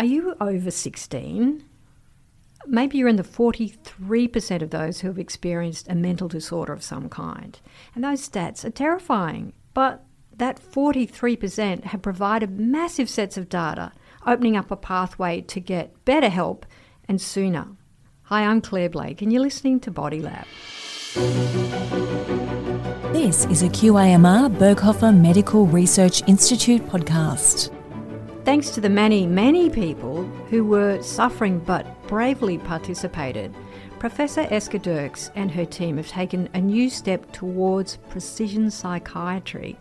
Are you over 16? Maybe you're in the 43% of those who have experienced a mental disorder of some kind. And those stats are terrifying. But that 43% have provided massive sets of data, opening up a pathway to get better help and sooner. Hi, I'm Claire Blake, and you're listening to Body Lab. This is a QIMR Berghofer Medical Research Institute podcast. Thanks to the many, many people who were suffering but bravely participated, Professor Eske Derks and her team have taken a new step towards precision psychiatry.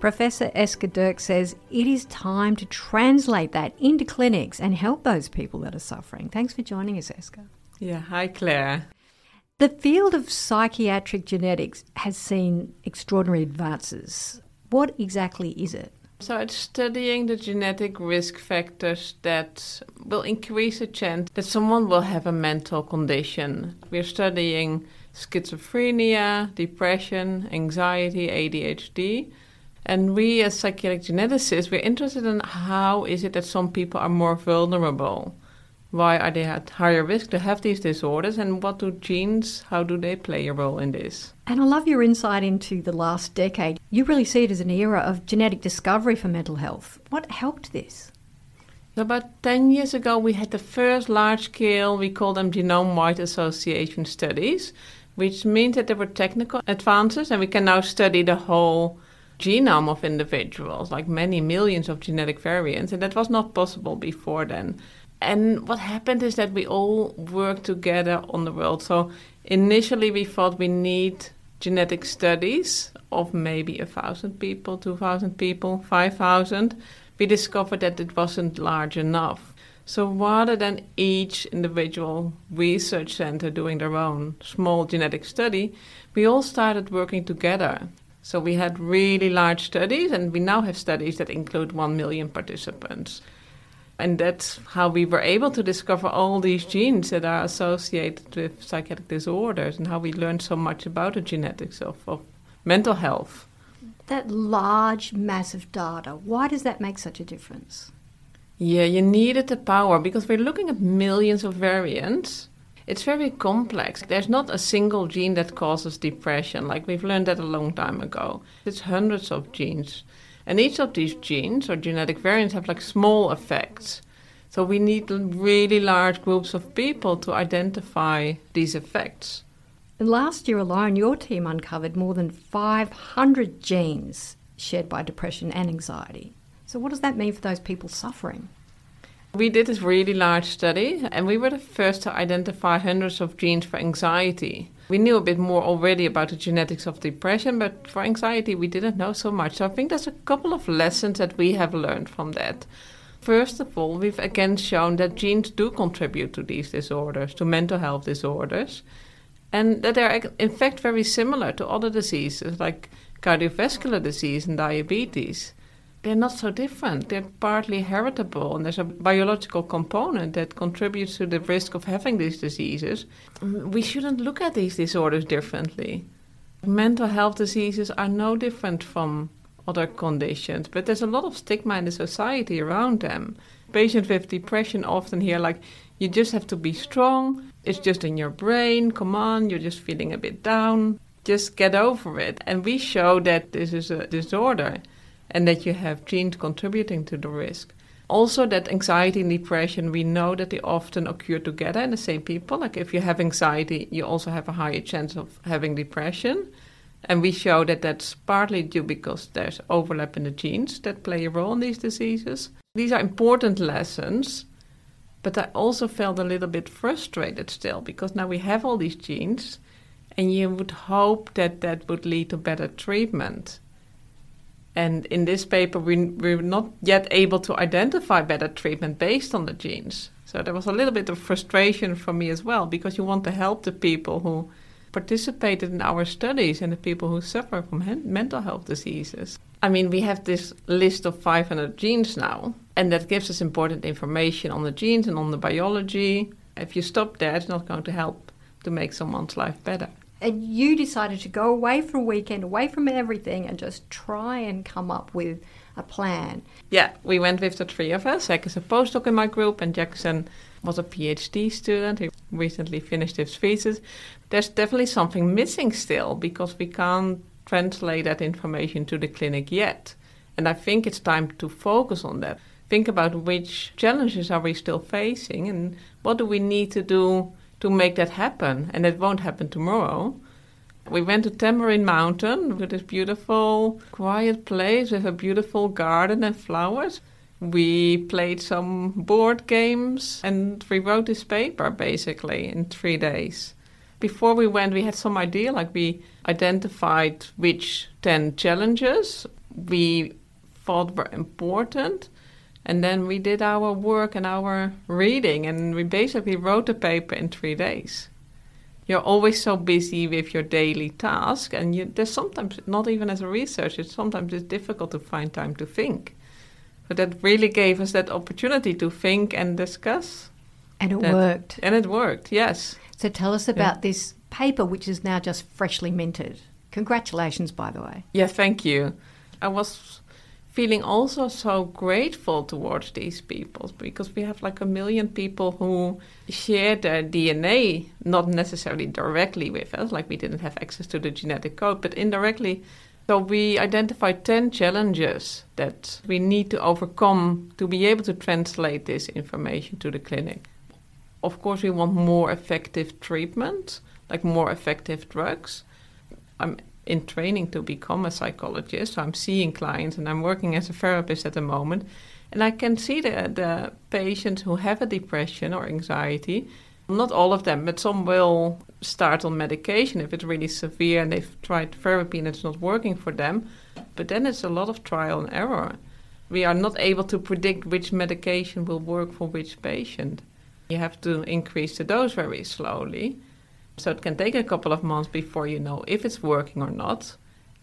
Professor Eske Derks says it is time to translate that into clinics and help those people that are suffering. Thanks for joining us, Eske. Yeah, hi, Claire. The field of psychiatric genetics has seen extraordinary advances. What exactly is it? So it's studying the genetic risk factors that will increase the chance that someone will have a mental condition. We're studying schizophrenia, depression, anxiety, ADHD. And we as psychiatric geneticists, we're interested in how is it that some people are more vulnerable? Why are they at higher risk to have these disorders and what do genes, how do they play a role in this? And I love your insight into the last decade. You really see it as an era of genetic discovery for mental health. What helped this? About 10 years ago, we had the first large scale, we call them genome wide association studies, which means that there were technical advances and we can now study the whole genome of individuals, like many millions of genetic variants, and that was not possible before then. And what happened is that we all worked together on the world. So initially, we thought we need genetic studies of maybe a thousand people, two thousand people, five thousand. We discovered that it wasn't large enough. So rather than each individual research center doing their own small genetic study, we all started working together. So we had really large studies, and we now have studies that include 1 million participants. And that's how we were able to discover all these genes that are associated with psychiatric disorders and how we learned so much about the genetics of, of mental health. That large, massive data, why does that make such a difference? Yeah, you needed the power because we're looking at millions of variants. It's very complex. There's not a single gene that causes depression, like we've learned that a long time ago. It's hundreds of genes. And each of these genes or genetic variants have like small effects. So we need really large groups of people to identify these effects. Last year alone, your team uncovered more than 500 genes shared by depression and anxiety. So, what does that mean for those people suffering? We did this really large study, and we were the first to identify hundreds of genes for anxiety. We knew a bit more already about the genetics of depression, but for anxiety, we didn't know so much. So I think there's a couple of lessons that we have learned from that. First of all, we've again shown that genes do contribute to these disorders, to mental health disorders, and that they're in fact very similar to other diseases like cardiovascular disease and diabetes they're not so different. They're partly heritable, and there's a biological component that contributes to the risk of having these diseases. We shouldn't look at these disorders differently. Mental health diseases are no different from other conditions, but there's a lot of stigma in the society around them. Patients with depression often hear, like, you just have to be strong, it's just in your brain, come on, you're just feeling a bit down, just get over it. And we show that this is a disorder and that you have genes contributing to the risk. Also, that anxiety and depression, we know that they often occur together in the same people. Like if you have anxiety, you also have a higher chance of having depression. And we show that that's partly due because there's overlap in the genes that play a role in these diseases. These are important lessons, but I also felt a little bit frustrated still because now we have all these genes, and you would hope that that would lead to better treatment. And in this paper, we, we were not yet able to identify better treatment based on the genes. So there was a little bit of frustration for me as well, because you want to help the people who participated in our studies and the people who suffer from mental health diseases. I mean, we have this list of 500 genes now, and that gives us important information on the genes and on the biology. If you stop there, it's not going to help to make someone's life better and you decided to go away for a weekend, away from everything, and just try and come up with a plan. Yeah, we went with the three of us. Zach is a postdoc in my group, and Jackson was a PhD student. He recently finished his thesis. There's definitely something missing still because we can't translate that information to the clinic yet. And I think it's time to focus on that. Think about which challenges are we still facing and what do we need to do to make that happen. And it won't happen tomorrow. We went to Tamborine Mountain with this beautiful, quiet place with a beautiful garden and flowers. We played some board games and rewrote this paper basically in three days. Before we went, we had some idea, like we identified which 10 challenges we thought were important. And then we did our work and our reading, and we basically wrote the paper in three days. You're always so busy with your daily task and you, there's sometimes not even as a researcher sometimes it's difficult to find time to think. But that really gave us that opportunity to think and discuss. And it that, worked. and it worked yes. So tell us about yeah. this paper which is now just freshly minted. Congratulations by the way. Yeah thank you. I was feeling also so grateful towards these people because we have like a million people who share their DNA, not necessarily directly with us, like we didn't have access to the genetic code, but indirectly. So we identified 10 challenges that we need to overcome to be able to translate this information to the clinic. Of course, we want more effective treatment, like more effective drugs. I'm in training to become a psychologist. So I'm seeing clients and I'm working as a therapist at the moment. And I can see the, the patients who have a depression or anxiety. Not all of them, but some will start on medication if it's really severe and they've tried therapy and it's not working for them. But then it's a lot of trial and error. We are not able to predict which medication will work for which patient. You have to increase the dose very slowly. So it can take a couple of months before you know if it's working or not.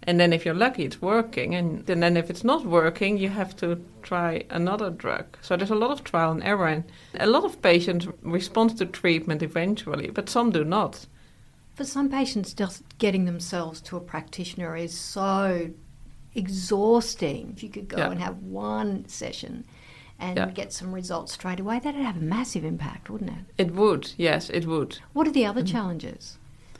And then if you're lucky, it's working. And then if it's not working, you have to try another drug. So there's a lot of trial and error. And a lot of patients respond to treatment eventually, but some do not. For some patients, just getting themselves to a practitioner is so exhausting. If you could go yeah. and have one session and yeah. get some results straight away, that'd have a massive impact, wouldn't it? It would, yes, it would. What are the other mm-hmm. challenges?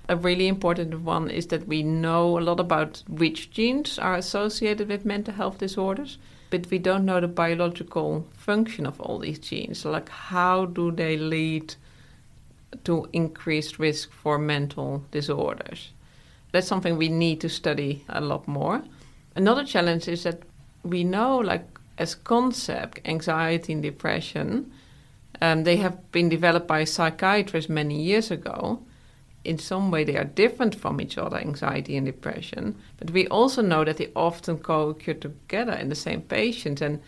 A really important one is that we know a lot about which genes are associated with mental health disorders, but we don't know the biological function of all these genes. Like, how do they lead to increased risk for mental disorders? That's something we need to study a lot more. Another challenge is that we know, like, as concept, anxiety and depression, um, they have been developed by psychiatrists many years ago. In some way, they are different from each other, anxiety and depression. But we also know that they often co occur together in the same patient. And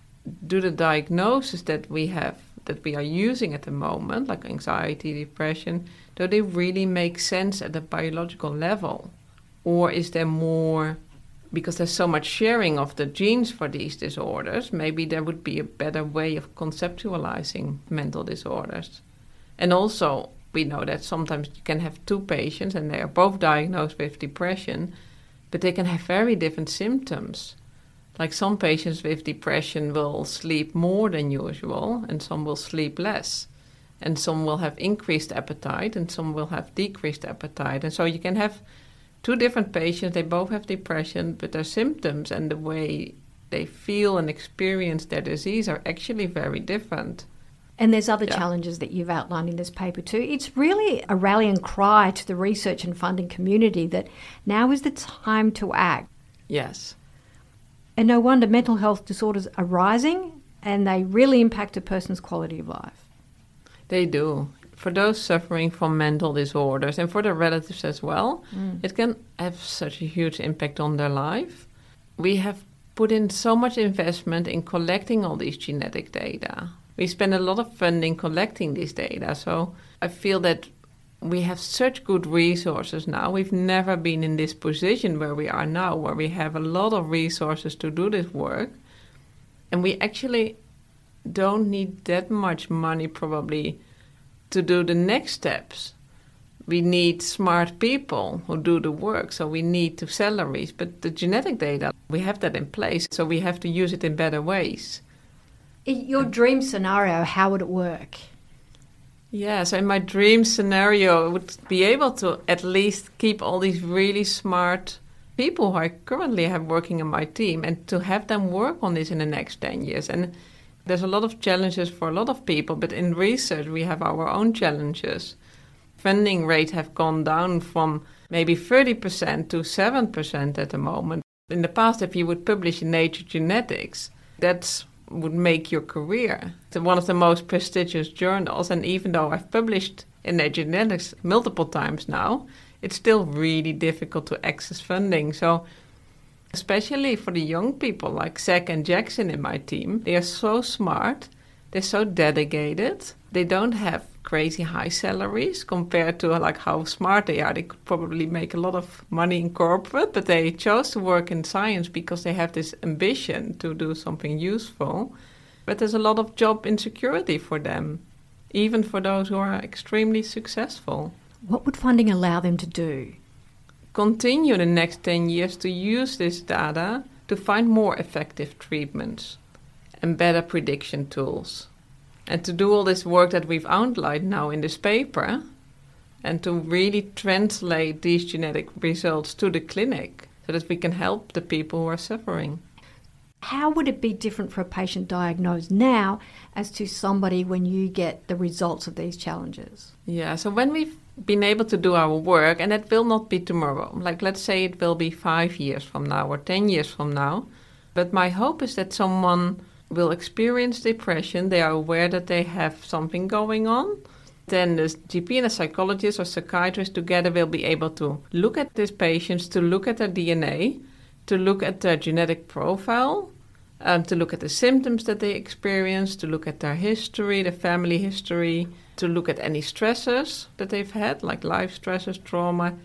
do the diagnosis that we have, that we are using at the moment, like anxiety, depression, do they really make sense at the biological level? Or is there more because there's so much sharing of the genes for these disorders, maybe there would be a better way of conceptualizing mental disorders. And also, we know that sometimes you can have two patients and they are both diagnosed with depression, but they can have very different symptoms. Like some patients with depression will sleep more than usual, and some will sleep less. And some will have increased appetite, and some will have decreased appetite. And so you can have two different patients. They both have depression, but their symptoms and the way they feel and experience their disease are actually very different. And there's other yeah. challenges that you've outlined in this paper too. It's really a rallying cry to the research and funding community that now is the time to act. Yes. And no wonder mental health disorders are rising and they really impact a person's quality of life. They do for those suffering from mental disorders and for their relatives as well, mm. it can have such a huge impact on their life. We have put in so much investment in collecting all these genetic data. We spend a lot of funding collecting this data. So I feel that we have such good resources now. We've never been in this position where we are now, where we have a lot of resources to do this work. And we actually don't need that much money, probably to do the next steps. We need smart people who do the work, so we need the salaries. But the genetic data, We have that in place, so we have to use it in better ways. In your dream scenario, how would it work? Yeah, so in my dream scenario, I would be able to at least keep all these really smart people who I currently have working in my team and to have them work on this in the next 10 years. And there's a lot of challenges for a lot of people, but in research, we have our own challenges. Funding rates have gone down from maybe 30% to 7% at the moment. In the past, if you would publish in Nature Genetics, that would make your career. It's one of the most prestigious journals, and even though I've published in Nature Genetics multiple times now, it's still really difficult to access funding. So, especially for the young people like Zach and Jackson in my team, they are so smart, they're so dedicated, they don't have crazy high salaries compared to like how smart they are. They could probably make a lot of money in corporate, but they chose to work in science because they have this ambition to do something useful. But there's a lot of job insecurity for them, even for those who are extremely successful. What would funding allow them to do? Continue the next 10 years to use this data to find more effective treatments and better prediction tools and to do all this work that we've outlined now in this paper and to really translate these genetic results to the clinic so that we can help the people who are suffering. How would it be different for a patient diagnosed now as to somebody when you get the results of these challenges? Yeah, so when we've been able to do our work, and it will not be tomorrow, like let's say it will be five years from now or 10 years from now, but my hope is that someone will experience depression, they are aware that they have something going on. Then the GP and a psychologist or psychiatrist together will be able to look at these patients, to look at their DNA, to look at their genetic profile, um, to look at the symptoms that they experience, to look at their history, their family history, to look at any stressors that they've had, like life stressors, trauma,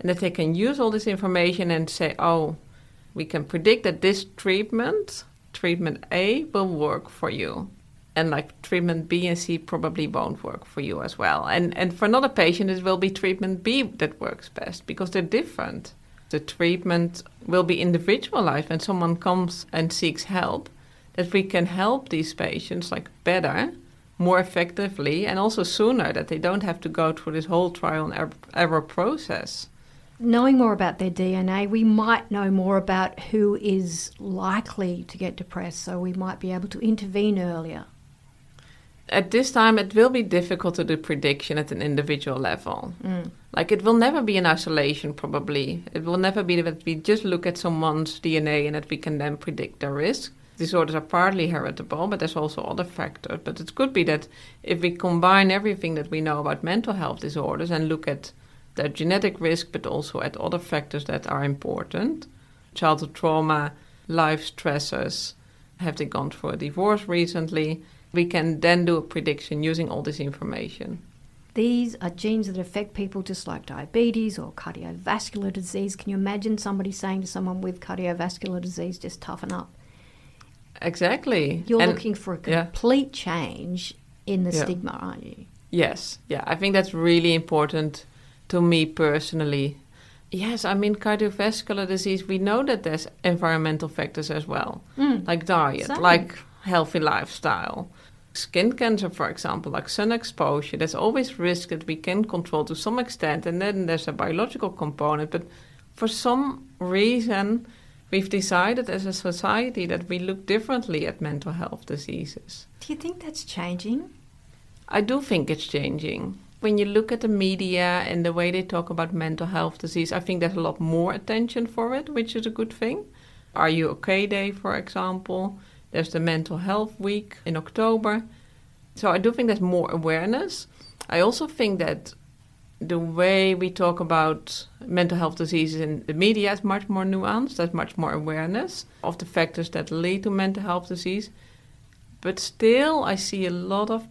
and that they can use all this information and say, oh, we can predict that this treatment treatment A will work for you. And like treatment B and C probably won't work for you as well. And and for another patient it will be treatment B that works best because they're different. The treatment will be individualized when someone comes and seeks help, that we can help these patients like better, more effectively, and also sooner, that they don't have to go through this whole trial and error process knowing more about their DNA, we might know more about who is likely to get depressed, so we might be able to intervene earlier. At this time, it will be difficult to do prediction at an individual level. Mm. Like, it will never be in isolation, probably. It will never be that we just look at someone's DNA and that we can then predict their risk. Disorders are partly heritable, but there's also other factors. But it could be that if we combine everything that we know about mental health disorders and look at the genetic risk, but also at other factors that are important. Childhood trauma, life stressors, have they gone through a divorce recently? We can then do a prediction using all this information. These are genes that affect people just like diabetes or cardiovascular disease. Can you imagine somebody saying to someone with cardiovascular disease, just toughen up? Exactly. You're and looking for a complete yeah. change in the yeah. stigma, aren't you? Yes, yeah. I think that's really important to me personally. Yes, I mean cardiovascular disease. We know that there's environmental factors as well, mm. like diet, like healthy lifestyle. Skin cancer, for example, like sun exposure, there's always risk that we can control to some extent, and then there's a biological component. But for some reason, we've decided as a society that we look differently at mental health diseases. Do you think that's changing? I do think it's changing when you look at the media and the way they talk about mental health disease, I think there's a lot more attention for it, which is a good thing. Are You OK Day, for example. There's the Mental Health Week in October. So I do think there's more awareness. I also think that the way we talk about mental health diseases in the media is much more nuanced. There's much more awareness of the factors that lead to mental health disease. But still, I see a lot of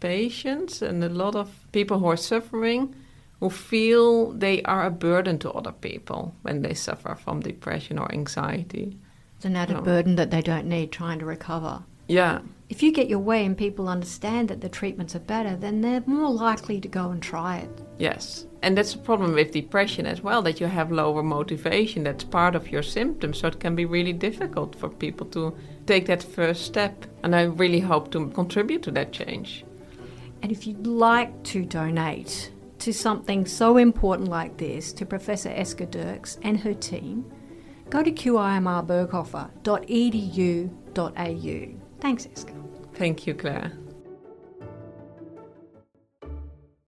patients and a lot of people who are suffering who feel they are a burden to other people when they suffer from depression or anxiety. An added burden that they don't need trying to recover. Yeah. If you get your way and people understand that the treatments are better, then they're more likely to go and try it. Yes. And that's a problem with depression as well, that you have lower motivation. That's part of your symptoms. So it can be really difficult for people to take that first step. And I really hope to contribute to that change. And if you'd like to donate to something so important like this to Professor Eske Derks and her team, go to qimrberghofer.edu.au. Thanks, Eske. Thank you, Claire.